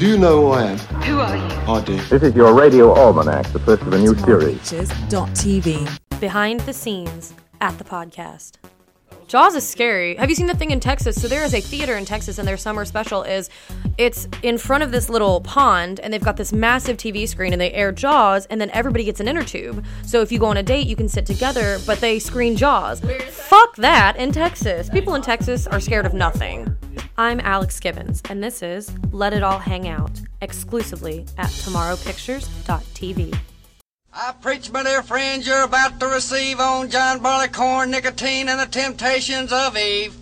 Do you know who I am? Who are you? I do. This is your Radio Almanac, the first of a new series. Pictures.tv. behind the scenes at the podcast. Jaws is scary. Have you seen the thing in Texas? So there is a theater in Texas, and their summer special is it's in front of this little pond, and they've got this massive TV screen, and they air Jaws, and then everybody gets an inner tube. So if you go on a date, you can sit together, but they screen Jaws. Fuck that in Texas. People in Texas are scared of nothing. I'm Alex Givens, and this is Let It All Hang Out, exclusively at tomorrowpictures.tv. I preach, my dear friends, you're about to receive on John Barleycorn, nicotine, and the temptations of Eve.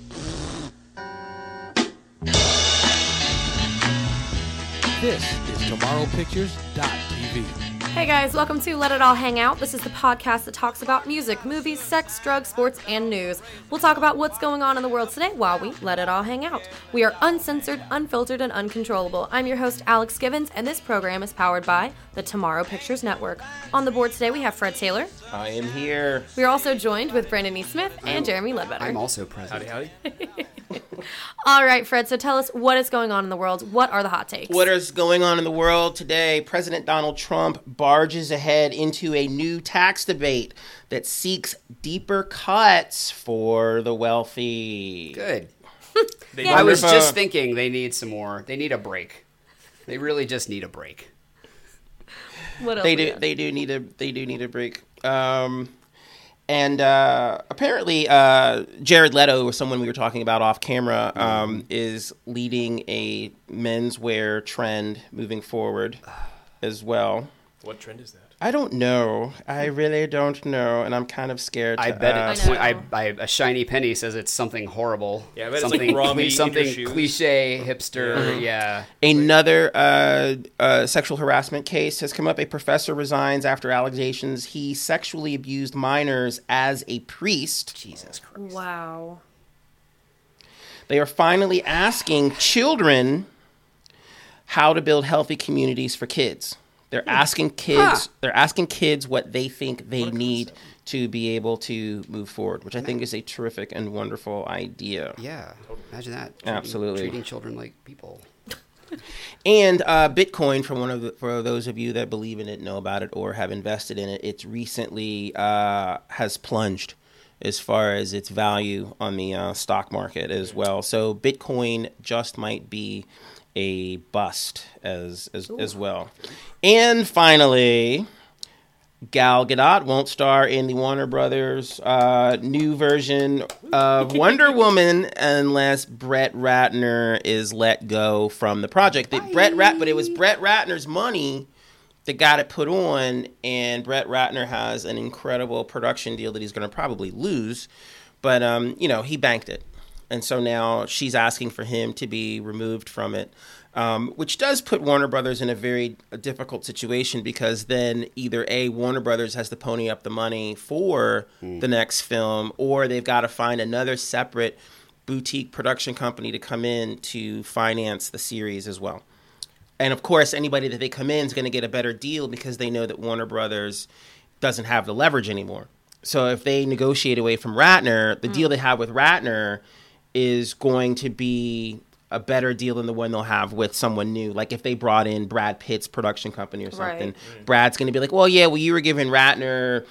This is TomorrowPictures.tv. Hey guys, welcome to Let It All Hang Out. This is the podcast that talks about music, movies, sex, drugs, sports, and news. We'll talk about what's going on in the world today while we let it all hang out. We are uncensored, unfiltered, and uncontrollable. I'm your host, Alex Givens, and this program is powered by the Tomorrow Pictures Network. On the board today, we have Fred Taylor. I am here. We are also joined with Brandon E. Smith and Jeremy Ledbetter. I'm also present. Howdy, howdy. All right, Fred, so tell us what is going on in the world. What are the hot takes? What is going on in the world today? President Donald Trump barges ahead into a new tax debate that seeks deeper cuts for the wealthy. Good. They I was just thinking they need some more. They need a break. They really just need a break. What else They do. They do need a. They do need a break. Um, and uh, apparently, uh, Jared Leto, or someone we were talking about off camera, um, is leading a menswear trend moving forward as well. What trend is that? I don't know. I really don't know, and I'm kind of scared. I to bet ask. it's. I I, know. I, a shiny penny says it's something horrible. Yeah, I bet it's like something raw meat something cliche hipster. Yeah. Another uh, uh, sexual harassment case has come up. A professor resigns after allegations he sexually abused minors as a priest. Jesus Christ. Wow. They are finally asking children how to build healthy communities for kids. They're asking kids. They're asking kids what they think they need to be able to move forward, which I think is a terrific and wonderful idea. Yeah. Imagine that. Treating- Absolutely. Treating children like people. And uh, Bitcoin, for one of the, for those of you that believe in it, know about it, or have invested in it, it's recently uh, has plunged as far as its value on the uh, stock market as well. So Bitcoin just might be a bust as as, as well. And finally. Gal Gadot won't star in the Warner Brothers uh, new version of Wonder Woman unless Brett Ratner is let go from the project. That Brett Rat, but it was Brett Ratner's money that got it put on, and Brett Ratner has an incredible production deal that he's going to probably lose, but um, you know he banked it, and so now she's asking for him to be removed from it um, which does put Warner Brothers in a very difficult situation because then either A, Warner Brothers has to pony up the money for the next film, or they've got to find another separate boutique production company to come in to finance the series as well. And of course, anybody that they come in is going to get a better deal because they know that Warner Brothers doesn't have the leverage anymore. So if they negotiate away from Ratner, the deal they have with Ratner is going to be a better deal than the one they'll have with someone new. Like if they brought in Brad Pitt's production company or something, Right. Brad's going to be like, "Well, yeah, well you were giving Ratner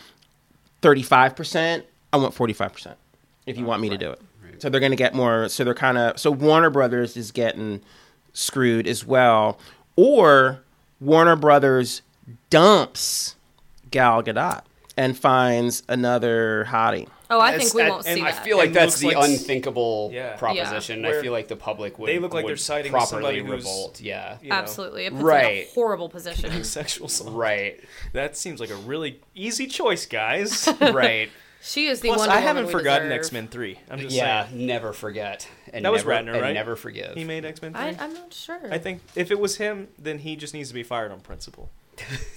35%, I want 45% if you want me to do it." So they're going to get more so they're kind of so Warner Brothers is getting screwed as well or Warner Brothers dumps Gal Gadot and finds another hottie. Oh, I think we won't see and I that. feel like And that's looks the like s- unthinkable Yeah. proposition. Yeah. I Where feel like the public would. they look like they're siding properly somebody who's- revolt. Yeah. you know, Absolutely. It puts them in Right. a horrible position. sexual assault. Right. That seems like a really easy choice, guys. Right. She is the one. I haven't forgotten. X Men Three. I'm just yeah. saying. Never forget. And That was never, Ratner, and right? Never forgive. He made X Men Three. I, I'm not sure. I think if it was him, then he just needs to be fired on principle.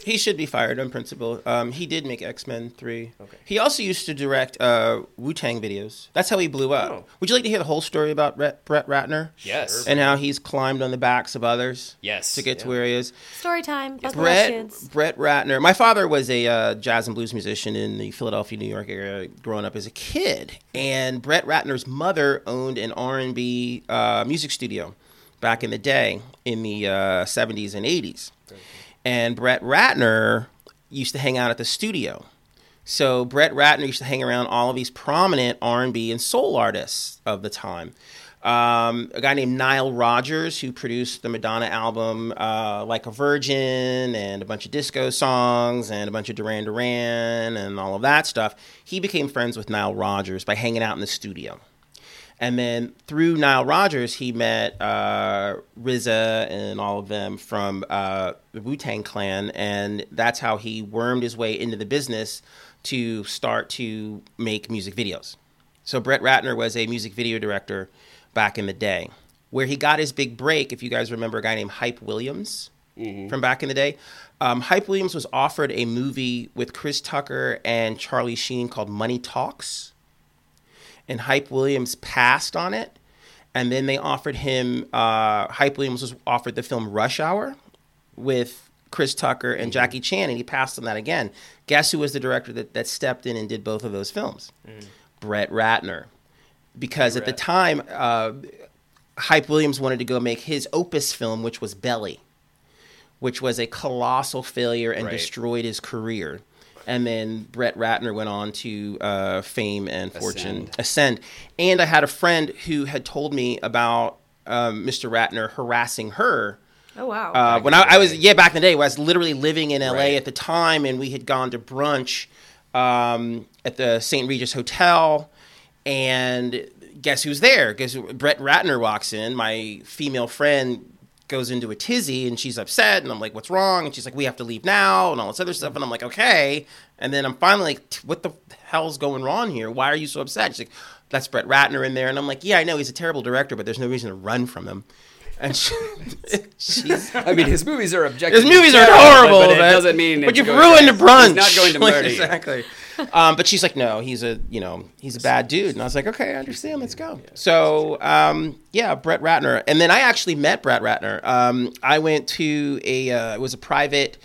He should be fired on principle. Um, he did make X Men three. Okay. He also used to direct uh, Wu Tang videos. That's how he blew up. Oh. Would you like to hear the whole story about Brett, Brett Ratner Yes. and how he's climbed on the backs of others Yes. to get to where he is? Story time. Buzz Buzz Brett. Brett Ratner. My father was a uh, jazz and blues musician in the Philadelphia, New York area, growing up as a kid. And Brett Ratner's mother owned an R and B uh, music studio back in the day in the uh, 70s and 80s. And Brett Ratner used to hang out at the studio. So Brett Ratner used to hang around all of these prominent R&B and soul artists of the time. Um, a guy named Nile Rodgers, who produced the Madonna album uh, "Like a Virgin" and a bunch of disco songs and a bunch of Duran Duran and all of that stuff. He became friends with Nile Rodgers by hanging out in the studio. And then through Nile Rodgers, he met uh, RZA and all of them from uh, the Wu Tang Clan, and that's how he wormed his way into the business to start to make music videos. So Brett Ratner was a music video director back in the day, where he got his big break. If you guys remember a guy named Hype Williams from back in the day, um, Hype Williams was offered a movie with Chris Tucker and Charlie Sheen called Money Talks and Hype Williams passed on it. And then they offered him, uh, Hype Williams was offered the film Rush Hour with Chris Tucker and Jackie Chan, and he passed on that again. Guess who was the director that, that stepped in and did both of those films? Brett Ratner. Because at the time, uh, Hype Williams wanted to go make his opus film, which was Belly, which was a colossal failure and Right. destroyed his career. And then Brett Ratner went on to uh, fame and fortune Ascend. ascend. And I had a friend who had told me about um, Mr. Ratner harassing her. Oh wow. Uh, when I, I was yeah back in the day, when I was literally living in LA Right. at the time, and we had gone to brunch um, at the St. Regis Hotel, and guess who's there? Guess Brett Ratner walks in. My female friend goes into a tizzy, and she's upset, and I'm like, "What's wrong?" And she's like, "We have to leave now," and all this other stuff, and I'm like, "Okay." And then I'm finally like, "What the hell's going on here? Why are you so upset?" She's like, "That's Brett Ratner in there," and I'm like, "Yeah, I know he's a terrible director, but there's no reason to run from him." And she, she's I mean, his movies are objectively his movies are horrible, but, but it doesn't mean. But you've ruined to, the brunch. He's not going to Like, murder you. exactly. Um, but she's like, no, he's a you know he's a bad dude, and I was like, okay, I understand. Let's go. So um, yeah, Brett Ratner, and then I actually met Brett Ratner. Um, I went to a uh, it was a private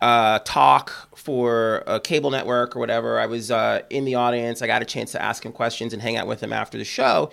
uh, talk for a cable network or whatever. I was uh, in the audience. I got a chance to ask him questions and hang out with him after the show,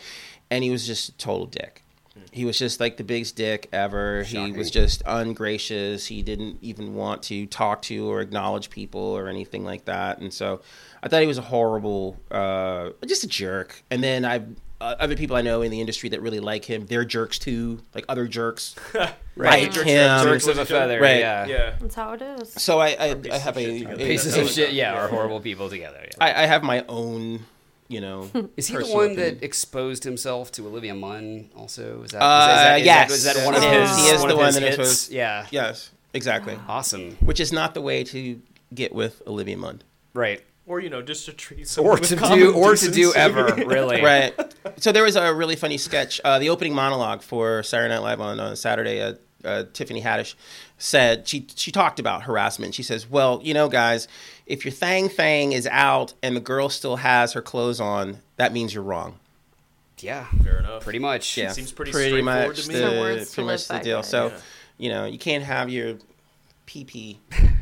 and he was just a total dick. He was just like the biggest dick ever. He was just ungracious. He didn't even want to talk to or acknowledge people or anything like that. And so I thought he was a horrible, uh, just a jerk. And then I, uh, other people I know in the industry that really like him, they're jerks too, like other jerks. Right. Like him. Jerks of a feather. Right. Yeah. Yeah. That's how it is. So I, I, I have a, a- Pieces of shit. Yeah, are horrible people together. Yeah. I, I have my own, you know. Is he the one opinion. that exposed himself to Olivia Munn? Also, is that? Uh, is that, is yes. that, is that one of his? he is one the of one his that is hits? Yeah. Yes, exactly. Awesome. Which is not the way to get with Olivia Munn. Right. Or you know, just to treat Or someone to with do, common or to do ever. Really. right. So there was a really funny sketch. Uh, the opening monologue for Saturday Night Live on, on Saturday. Uh, Tiffany Haddish said she she talked about harassment. She says, "Well, you know, guys, if your thang thang is out and the girl still has her clothes on, that means you're wrong." Yeah. Fair enough. Pretty much. Yeah, Seems pretty straightforward much to me. the Some words to pretty much the deal. guys. So, Yeah. you know, you can't have your PP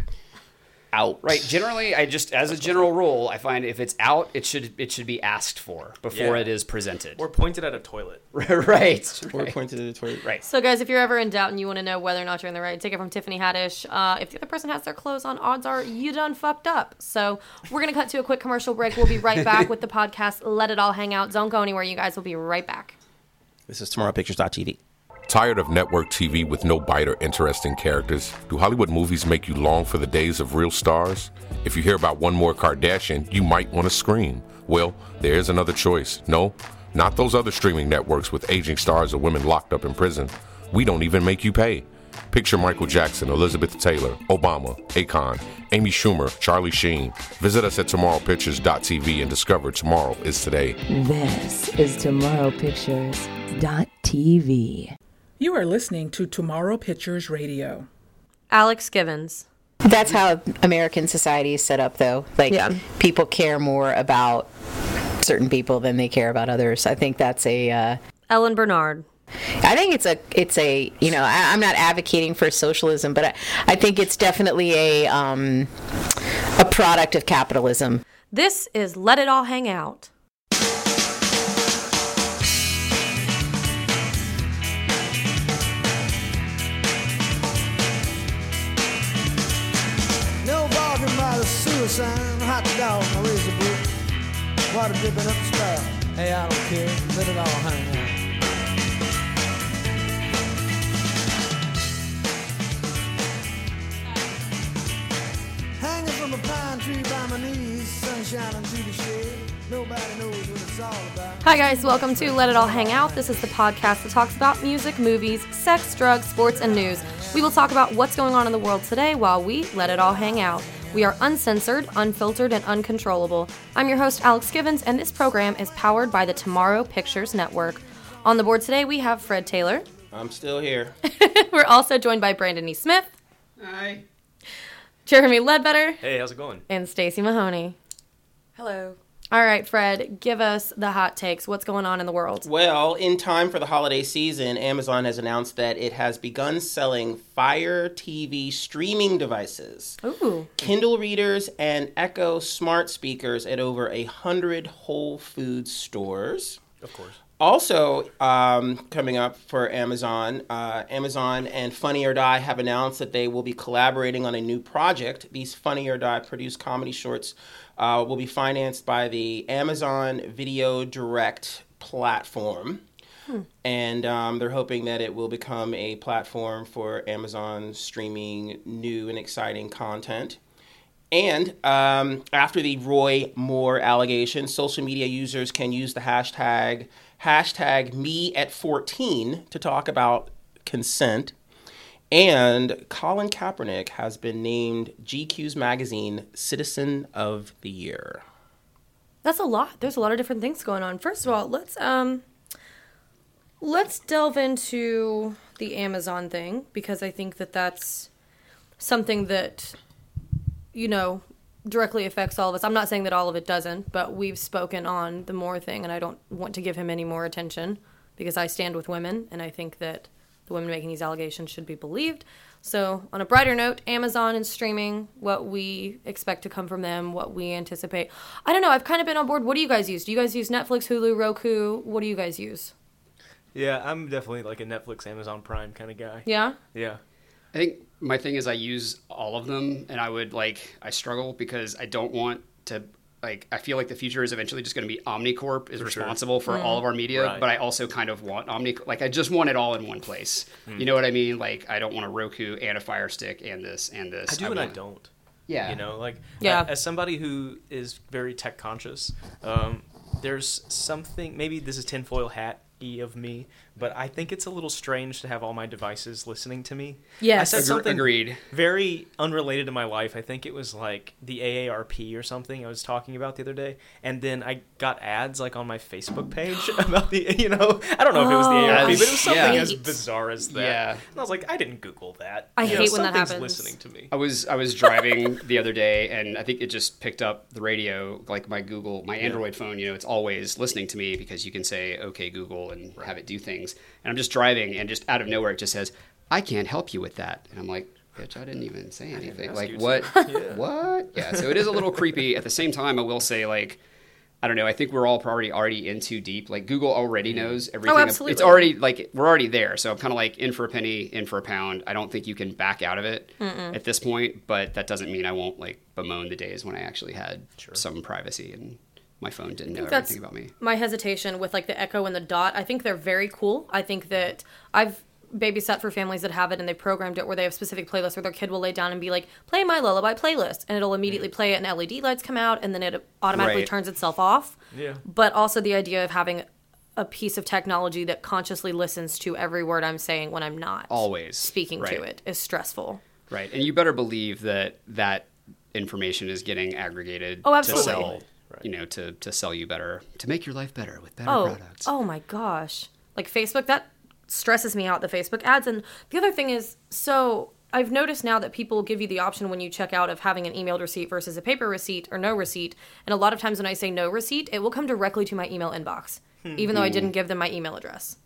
out. Right. Generally, I just as a general rule, I find if it's out, it should it should be asked for before Yeah. it is presented. Or pointed at a toilet. right. Or right. point to the toilet. Right. So, guys, if you're ever in doubt and you want to know whether or not you're in the right, take it from Tiffany Haddish. Uh, if the other person has their clothes on, odds are you done fucked up. So, we're going to cut to a quick commercial break. We'll be right back with the podcast Let It All Hang Out. Don't go anywhere, you guys. We'll be right back. This is TomorrowPictures.tv. Tired of network TV with no bite or interesting characters? Do Hollywood movies make you long for the days of real stars? If you hear about one more Kardashian, you might want to scream. Well, there is another choice. No, not those other streaming networks with aging stars or women locked up in prison. We don't even make you pay. Picture Michael Jackson, Elizabeth Taylor, Obama, Akon, Amy Schumer, Charlie Sheen. Visit us at tomorrowpictures.tv and discover tomorrow is today. This is TomorrowPictures.tv. You are listening to Tomorrow Pictures Radio. Alex Givens. That's how American society is set up, though. Like, Yeah. people care more about certain people than they care about others. I think that's a. Uh, Ellen Bernard. I think it's a. It's a. You know, I, I'm not advocating for socialism, but I, I think it's definitely a. Um, a product of capitalism. This is Let It All Hang Out. Sun, hot dog, my razor boot, water dripping up the spout. Hey, I don't care, let it all hang out. Hanging from a pine tree by my knees, sun shining through the shade. Nobody knows what it's all about. Hi, guys. Welcome to Let It All Hang Out. This is the podcast that talks about music, movies, sex, drugs, sports, and news. We will talk about what's going on in the world today while we let it all hang out. We are uncensored, unfiltered, and uncontrollable. I'm your host, Alex Givens, and this program is powered by the Tomorrow Pictures Network. On the board today, we have Fred Taylor. I'm still here. We're also joined by Brandon E. Smith, Hi. Jeremy Ledbetter, Hey, how's it going? and Stacy Mahoney. Hello. All right, Fred, give us the hot takes. What's going on in the world? Well, in time for the holiday season, Amazon has announced that it has begun selling Fire TV streaming devices, Ooh. Kindle readers, and Echo smart speakers at over a hundred Whole Foods stores. Of course. Also, um, coming up for Amazon, uh, Amazon and Funny or Die have announced that they will be collaborating on a new project. These Funny or Die produced comedy shorts uh, will be financed by the Amazon Video Direct platform. And um, they're hoping that it will become a platform for Amazon streaming new and exciting content. And um, after the Roy Moore allegation, social media users can use the hashtag hashtag me at 14 to talk about consent. And Colin Kaepernick has been named GQ's magazine Citizen of the Year. That's a lot. There's a lot of different things going on. First of all, let's um let's delve into the Amazon thing because I think that that's something that you know directly affects all of us. I'm not saying that all of it doesn't, but we've spoken on the Moore thing and I don't want to give him any more attention because I stand with women and I think that the women making these allegations should be believed. So, on a brighter note, Amazon and streaming, what we expect to come from them, what we anticipate. I don't know, I've kind of been on board. What do you guys use? Do you guys use Netflix, Hulu, Roku? What do you guys use? Yeah, I'm definitely like a Netflix, Amazon Prime kind of guy. Yeah? Yeah. I think my thing is I use all of them, and I would like I struggle because I don't want to like I feel like the future is eventually just going to be Omnicorp is For sure. responsible for Mm. all of our media, Right. but I also kind of want Omni like I just want it all in one place. You know what I mean? Like I don't want a Roku and a Fire Stick and this and this. I do and I don't. Yeah. You know, like Yeah. as somebody who is very tech conscious, um, there's something maybe this is tinfoil hat y of me, but I think it's a little strange to have all my devices listening to me. Yes. I said Agre- something agreed. very unrelated to my life. I think it was like the AARP or something I was talking about the other day, and then I got ads like on my Facebook page about the you know I don't know if it was the Oh, AARP, but it was something hate- as bizarre as that. Yeah. and I was like, I didn't Google that. I You know, hate when that happens. Listening to me. I was I was driving the other day, and I think it just picked up the radio, like my Google, my Android phone. You know, it's always listening to me because you can say "Okay, Google" and have it do things. And I'm just driving, and just out of nowhere, it just says, "I can't help you with that." And I'm like, "Bitch, I didn't even say anything. Like what? Yeah. What? Yeah." So it is a little creepy. At the same time, I will say like. I don't know. I think we're all already already in too deep. Like Google already knows everything. ab- absolutely. It's already like we're already there. So I'm kind of like in for a penny, in for a pound. I don't think you can back out of it at this point. But that doesn't mean I won't like bemoan the days when I actually had some privacy and my phone didn't know that's everything about me. my hesitation with like the Echo and the Dot. I think they're very cool. I think that I've babysat for families that have it and they programmed it where they have specific playlists where their kid will lay down and be like, "Play my lullaby playlist," and it'll immediately play it, and LED lights come out, and then it automatically Right. turns itself off. Yeah. But also the idea of having a piece of technology that consciously listens to every word I'm saying when I'm not Always speaking to it is stressful. Right, and you better believe that that information is getting aggregated Oh, to absolutely. Sell, you know, to to sell you better, to make your life better with better oh, products. Oh my gosh. Like Facebook, that stresses me out, the Facebook ads. And the other thing is, so I've noticed now that people give you the option when you check out of having an emailed receipt versus a paper receipt or no receipt. And a lot of times when I say no receipt, it will come directly to my email inbox, hmm. even though I didn't give them my email address.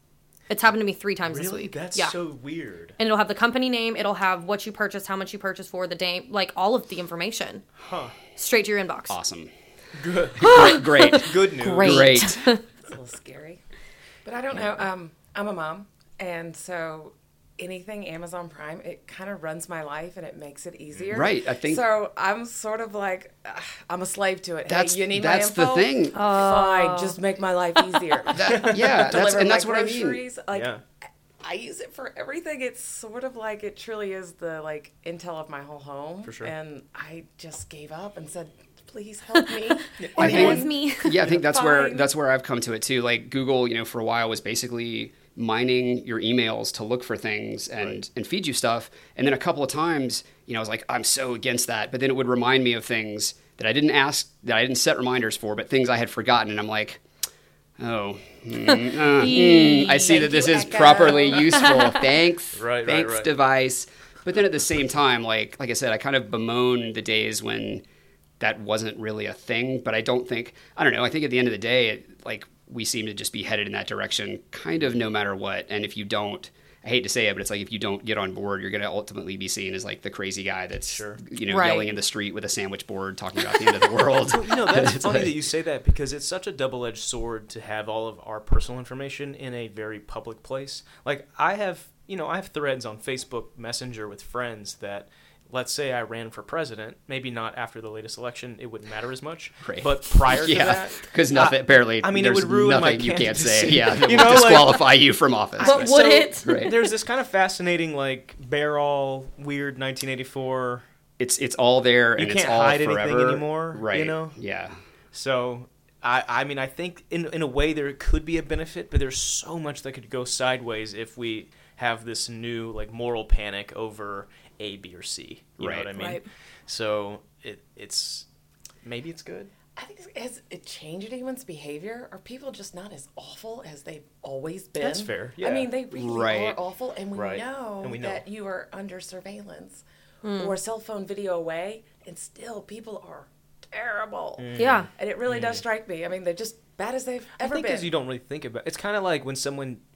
It's happened to me three times this week. That's yeah. so weird. and it'll have the company name, it'll have what you purchased, how much you purchased for, the day, like all of the information. Huh. Straight to your inbox. Awesome. Good. great, great. Good news. Great. Great. It's a little scary. But I don't know. Um, I'm a mom, and so anything Amazon Prime, it kind of runs my life and it makes it easier. Right, I think- so. I'm sort of like ugh, I'm a slave to it. That's- hey, you need that's my the thing. Fine, just make my life easier. yeah, that's and that's what I mean. Like Yeah. I use it for everything. It's sort of like it truly is the like intel of my whole home. For sure. And I just gave up and said, please help me. I It was think, me. yeah, I think that's where that's where I've come to it too. Like Google, you know, for a while was basically mining your emails to look for things and and feed you stuff. And then a couple of times, you know, I was like, I'm so against that. But then it would remind me of things that I didn't ask, that I didn't set reminders for, but things I had forgotten. And I'm like, oh, mm, uh, mm, I see Thank that this you, is Echo. properly useful. Thanks, Right, right, thanks, right. device. But then at the same time, like like I said, I kind of bemoan the days when that wasn't really a thing. But I don't think I don't know. I think at the end of the day, it, like we seem to just be headed in that direction, kind of no matter what. And if you don't, I hate to say it, but it's like if you don't get on board, you're going to ultimately be seen as like the crazy guy that's you know Right. yelling in the street with a sandwich board talking about the end of the world. you know that's funny like- that you say that because it's such a double-edged sword to have all of our personal information in a very public place like i have you know i have threads on facebook messenger with friends that let's say i ran for president maybe not after the latest election it wouldn't matter as much Right. but prior to yeah, that because nothing I- barely. i mean it would ruin my nothing you can't say. Yeah, that you would know like- disqualify you from office. But would it? Right. there's this kind of fascinating like bear all weird 1984 It's it's all there and You it's can't all hide anything forever anymore, you know? Yeah. So I I mean I think in in a way there could be a benefit, but there's so much that could go sideways if we have this new like moral panic over A, B, or C. You know Right. what I mean? Right. So it it's maybe it's good. I think it's- has it changed anyone's behavior? Are people just not as awful as they've always been? That's fair, Yeah. I mean, they really Right. are awful, and we, Right. know And we know. that you are under surveillance hmm. or cell phone video away, and still people are terrible. Mm. Yeah. And it really does mm. strike me. I mean, they're just bad as they've ever been. I think been. because you don't really think about it's kind of like when someone f-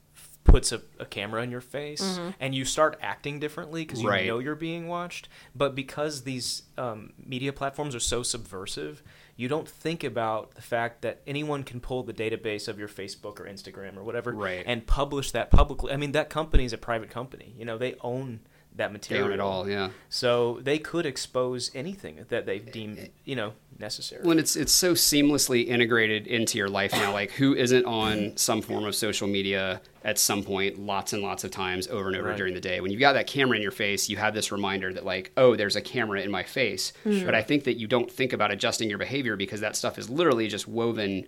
puts a, a camera in your face Mm-hmm. and you start acting differently because you Right. know you're being watched but because these um, media platforms are so subversive you don't think about the fact that anyone can pull the database of your facebook or instagram or whatever Right. and publish that publicly i mean that company is a private company you know they own that material own it all, yeah. so they could expose anything that they deem eh, eh. you know necessary When it's it's so seamlessly integrated into your life now, like who isn't on some form of social media at some point, lots and lots of times over and over Right. during the day. When you've got that camera in your face, you have this reminder that like, oh, there's a camera in my face. Hmm. But I think that you don't think about adjusting your behavior because that stuff is literally just woven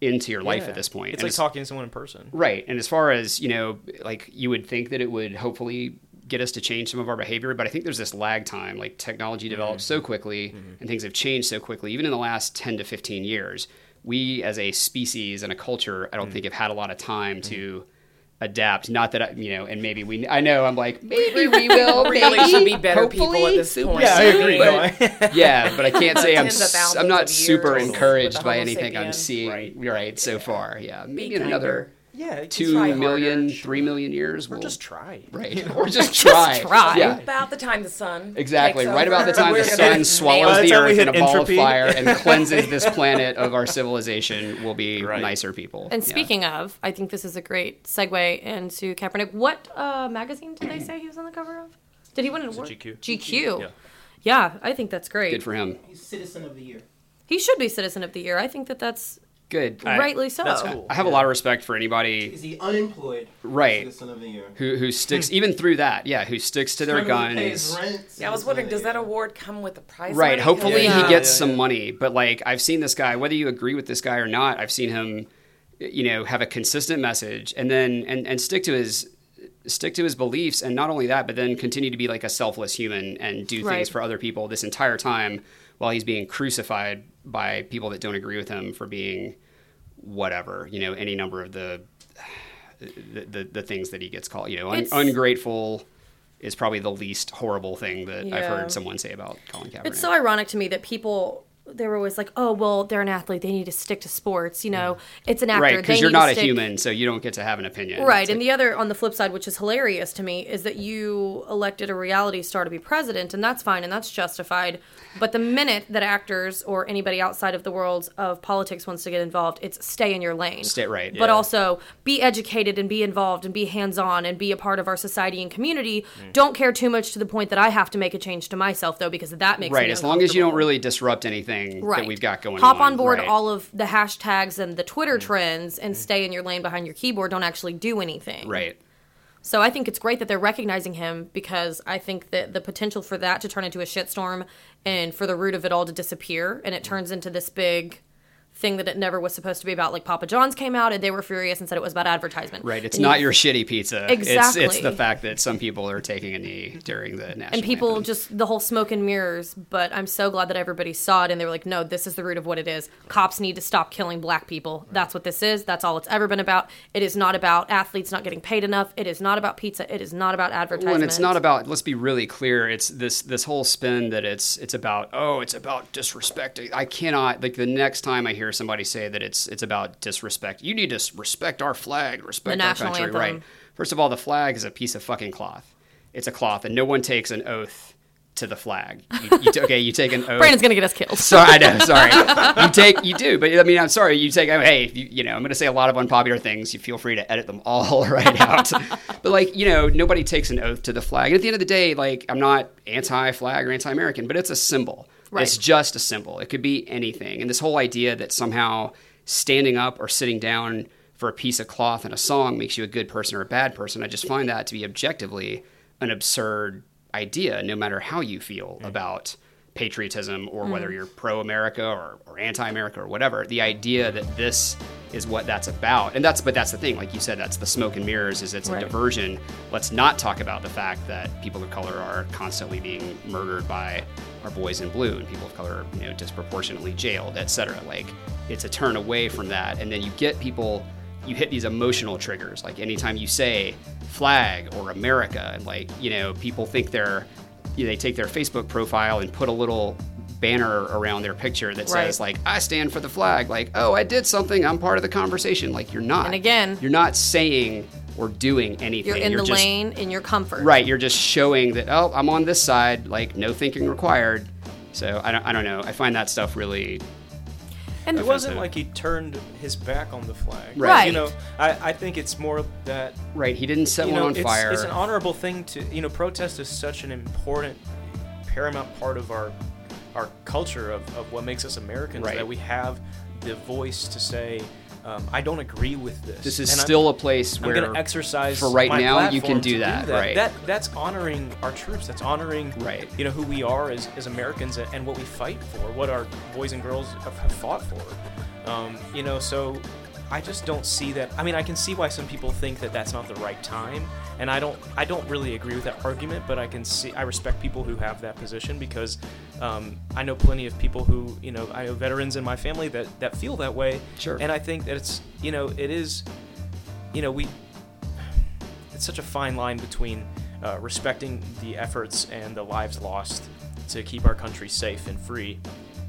into your life Yeah. at this point. it's And like talking to someone in person Right. And as far as, you know, like you would think that it would hopefully get us to change some of our behavior, but I think there's this lag time. Like technology develops so mm-hmm. quickly mm-hmm. and things have changed so quickly, even in the last 10 to 15 years. We as a species and a culture, I don't mm. think have had a lot of time to mm-hmm. adapt. Not that I, you know, and maybe we, I know I'm like, maybe we will. really maybe, should be better people at this point. Yeah, I agree. but- yeah, but I can't say I'm, Tens of s- thousands I'm not super encouraged by Homo anything I'm seeing Right. right, so far. Yeah, maybe in kinder. another yeah it's two try million, harder. three million years. or We'll, just try right, or just try. try. Yeah, about the time the sun exactly. takes Right about the time the sun swallows the the time we earth in a ball entropy. of fire and cleanses this planet of our civilization, we'll be Right. nicer people. And Yeah. speaking of, I think this is a great segue into Kaepernick. What uh, magazine did they say he was on the cover of? Did he win an award? GQ? GQ. Yeah. Yeah, I think that's great. good for him. He's Citizen of the Year. He should be Citizen of the Year. I think that that's Good. rightly so. that's cool. I have a lot of respect for anybody Is he unemployed? Right. Citizen of the Year. who who sticks even through that. Yeah, who sticks to their Struggling to pay guns. rent, Yeah, I was wondering, does that award come with a prize? Right. money? Hopefully Yeah. he gets Yeah, some yeah. money. But like I've seen this guy, whether you agree with this guy or not, I've seen him, you know, have a consistent message and then and and stick to his stick to his beliefs and not only that, but then continue to be like a selfless human and do Right. things for other people this entire time while he's being crucified by people that don't agree with him for being whatever, you know, any number of the the, the, the things that he gets called, you know, un- ungrateful is probably the least horrible thing that I've heard someone say about Colin Kaepernick. It's so ironic to me that people they were always like, oh, well, they're an athlete. They need to stick to sports. You know, it's an actor. right, because you're not a stick- human, so you don't get to have an opinion. Right. It's And like- the other, on the flip side, which is hilarious to me, is that you elected a reality star to be president, and that's fine and that's justified. But the minute that actors or anybody outside of the world of politics wants to get involved, it's stay in your lane. Stay- right, But yeah. also be educated and be involved and be hands on and be a part of our society and community. Mm. Don't care too much to the point that I have to make a change to myself, though, because that makes right, as long as you don't really disrupt anything Right. that we've got going Hop on. on board right. all of the hashtags and the Twitter Mm. trends and stay in your lane behind your keyboard. Don't actually do anything. Right. So I think it's great that they're recognizing him because I think that the potential for that to turn into a shitstorm and for the root of it all to disappear and it turns into this big thing that it never was supposed to be about. Like Papa John's came out and they were furious and said it was about advertisement. Right, it's And not you- your shitty pizza. Exactly. It's, it's the fact that some people are taking a knee during the national. and people just the whole smoke and mirrors. But I'm so glad that everybody saw it and they were like, no, this is the root of what it is. Cops need to stop killing black people. That's what this is. That's all it's ever been about. It is not about athletes not getting paid enough. It is not about pizza. It is not about advertisement. Well, and it's not about. Let's be really clear. It's this this whole spin that it's it's about. Oh, it's about disrespecting. I cannot like the next time I hear somebody say that it's it's about disrespect. You need to respect our flag, respect The our country, anthem. right? First of all, the flag is a piece of fucking cloth. It's a cloth, and no one takes an oath to the flag. You, you, t- okay, you take an oath. Brandon's gonna get us killed. Sorry, I know. Sorry. you take, you do, but I mean, I'm sorry. You take. Hey, you, you know, I'm going to say a lot of unpopular things. You feel free to edit them all right out. but like, you know, nobody takes an oath to the flag. And at the end of the day, like, I'm not anti-flag or anti-American, but it's a symbol. Right. It's just a symbol. It could be anything. And this whole idea that somehow standing up or sitting down for a piece of cloth in a song makes you a good person or a bad person, I just find that to be objectively an absurd idea, no matter how you feel about patriotism or whether Mm. you're pro America or, or anti America or whatever. The idea that this is what that's about. And that's but that's the thing, like you said, that's the smoke and mirrors, is it's Right. a diversion. Let's not talk about the fact that people of color are constantly being murdered by our boys in blue and people of color, you know, disproportionately jailed, et cetera. Like it's a turn away from that. And then you get people you hit these emotional triggers. Like anytime you say flag or America, and like, you know, people think they're you know, they take their Facebook profile and put a little banner around their picture that Right. says like I stand for the flag like oh I did something I'm part of the conversation like you're not And again- you're not saying or doing anything You're in the just, lane in your comfort. right you're just showing that oh I'm on this side like no thinking required so I don't, I don't know I find that stuff really And it wasn't like he turned his back on the flag. Right. You know, I, I think it's more that. right he didn't set you one know, on it's, fire It's an honorable thing to, you know, protest is such an important, paramount part of our, our culture of, of what makes us Americans. Right. That we have the voice to say, um, I don't agree with this. This is And I'm- still a place I'm where, going to exercise for right now, you can do to that, right. That that's honoring our troops. That's honoring Right. you know who we are as, as Americans and, and what we fight for, what our boys and girls have, have fought for. Um, you know, so I just don't see that. I mean, I can see why some people think that that's not the right time, and I don't. I don't really agree with that argument, but I can see. I respect people who have that position because um, I know plenty of people who, you know, I know veterans in my family that that feel that way. Sure. And I think that it's, you know, it is, you know, we it's such a fine line between uh, respecting the efforts and the lives lost to keep our country safe and free,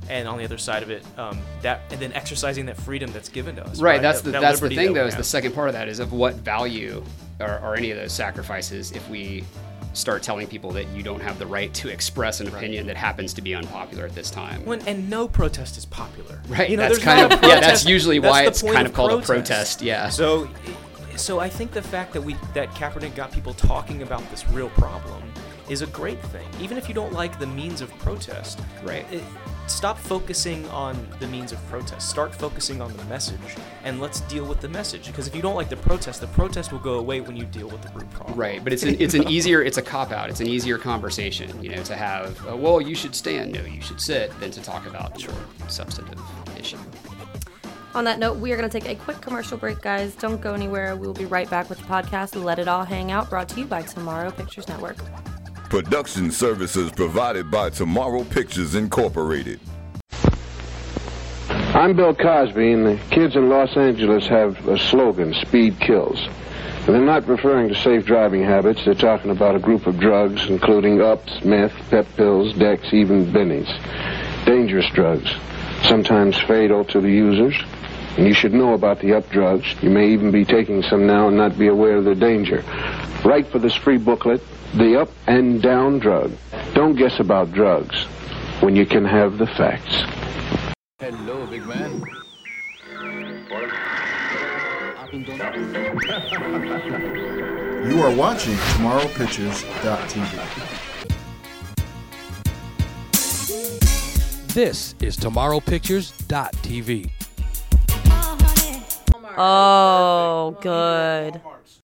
and on the other side of it, um, that and then exercising that freedom that's given to us. right that's That- the that that's the thing though is the second part of that is of what value are, are any of those sacrifices if we start telling people that you don't have the right to express an opinion that happens to be unpopular at this time When, and no protest is popular. Right, You know, that's kind of- yeah, that's usually that's why it's kind of called a protest, yeah. So, so I think the fact that we that Kaepernick got people talking about this real problem is a great thing. Even if you don't like the means of protest, Right. it- stop focusing on the means of protest. Start focusing on the message, and let's deal with the message. Because if you don't like the protest, the protest will go away when you deal with the root problem. Right, but it's an, it's an easier it's a cop out. It's an easier conversation, you know, to have. Uh, well, you should stand. No, you should sit. Than to talk about the more substantive issue. On that note, we are going to take a quick commercial break, guys. Don't go anywhere. We will be right back with the podcast, Let It All Hang Out, brought to you by Tomorrow Pictures Network. Production services provided by Tomorrow Pictures Incorporated. I'm Bill Cosby, and the kids in Los Angeles have a slogan, Speed Kills. And they're not referring to safe driving habits. They're talking about a group of drugs, including ups, meth, pep pills, dex, even bennies. dangerous drugs, sometimes fatal to the users. And you should know about the up drugs. You may even be taking some now and not be aware of their danger. Write for this free booklet, The Up and Down Drug. Don't guess about drugs when you can have the facts. Hello, big man. You are watching TomorrowPictures.tv. This is TomorrowPictures.tv. Oh, good.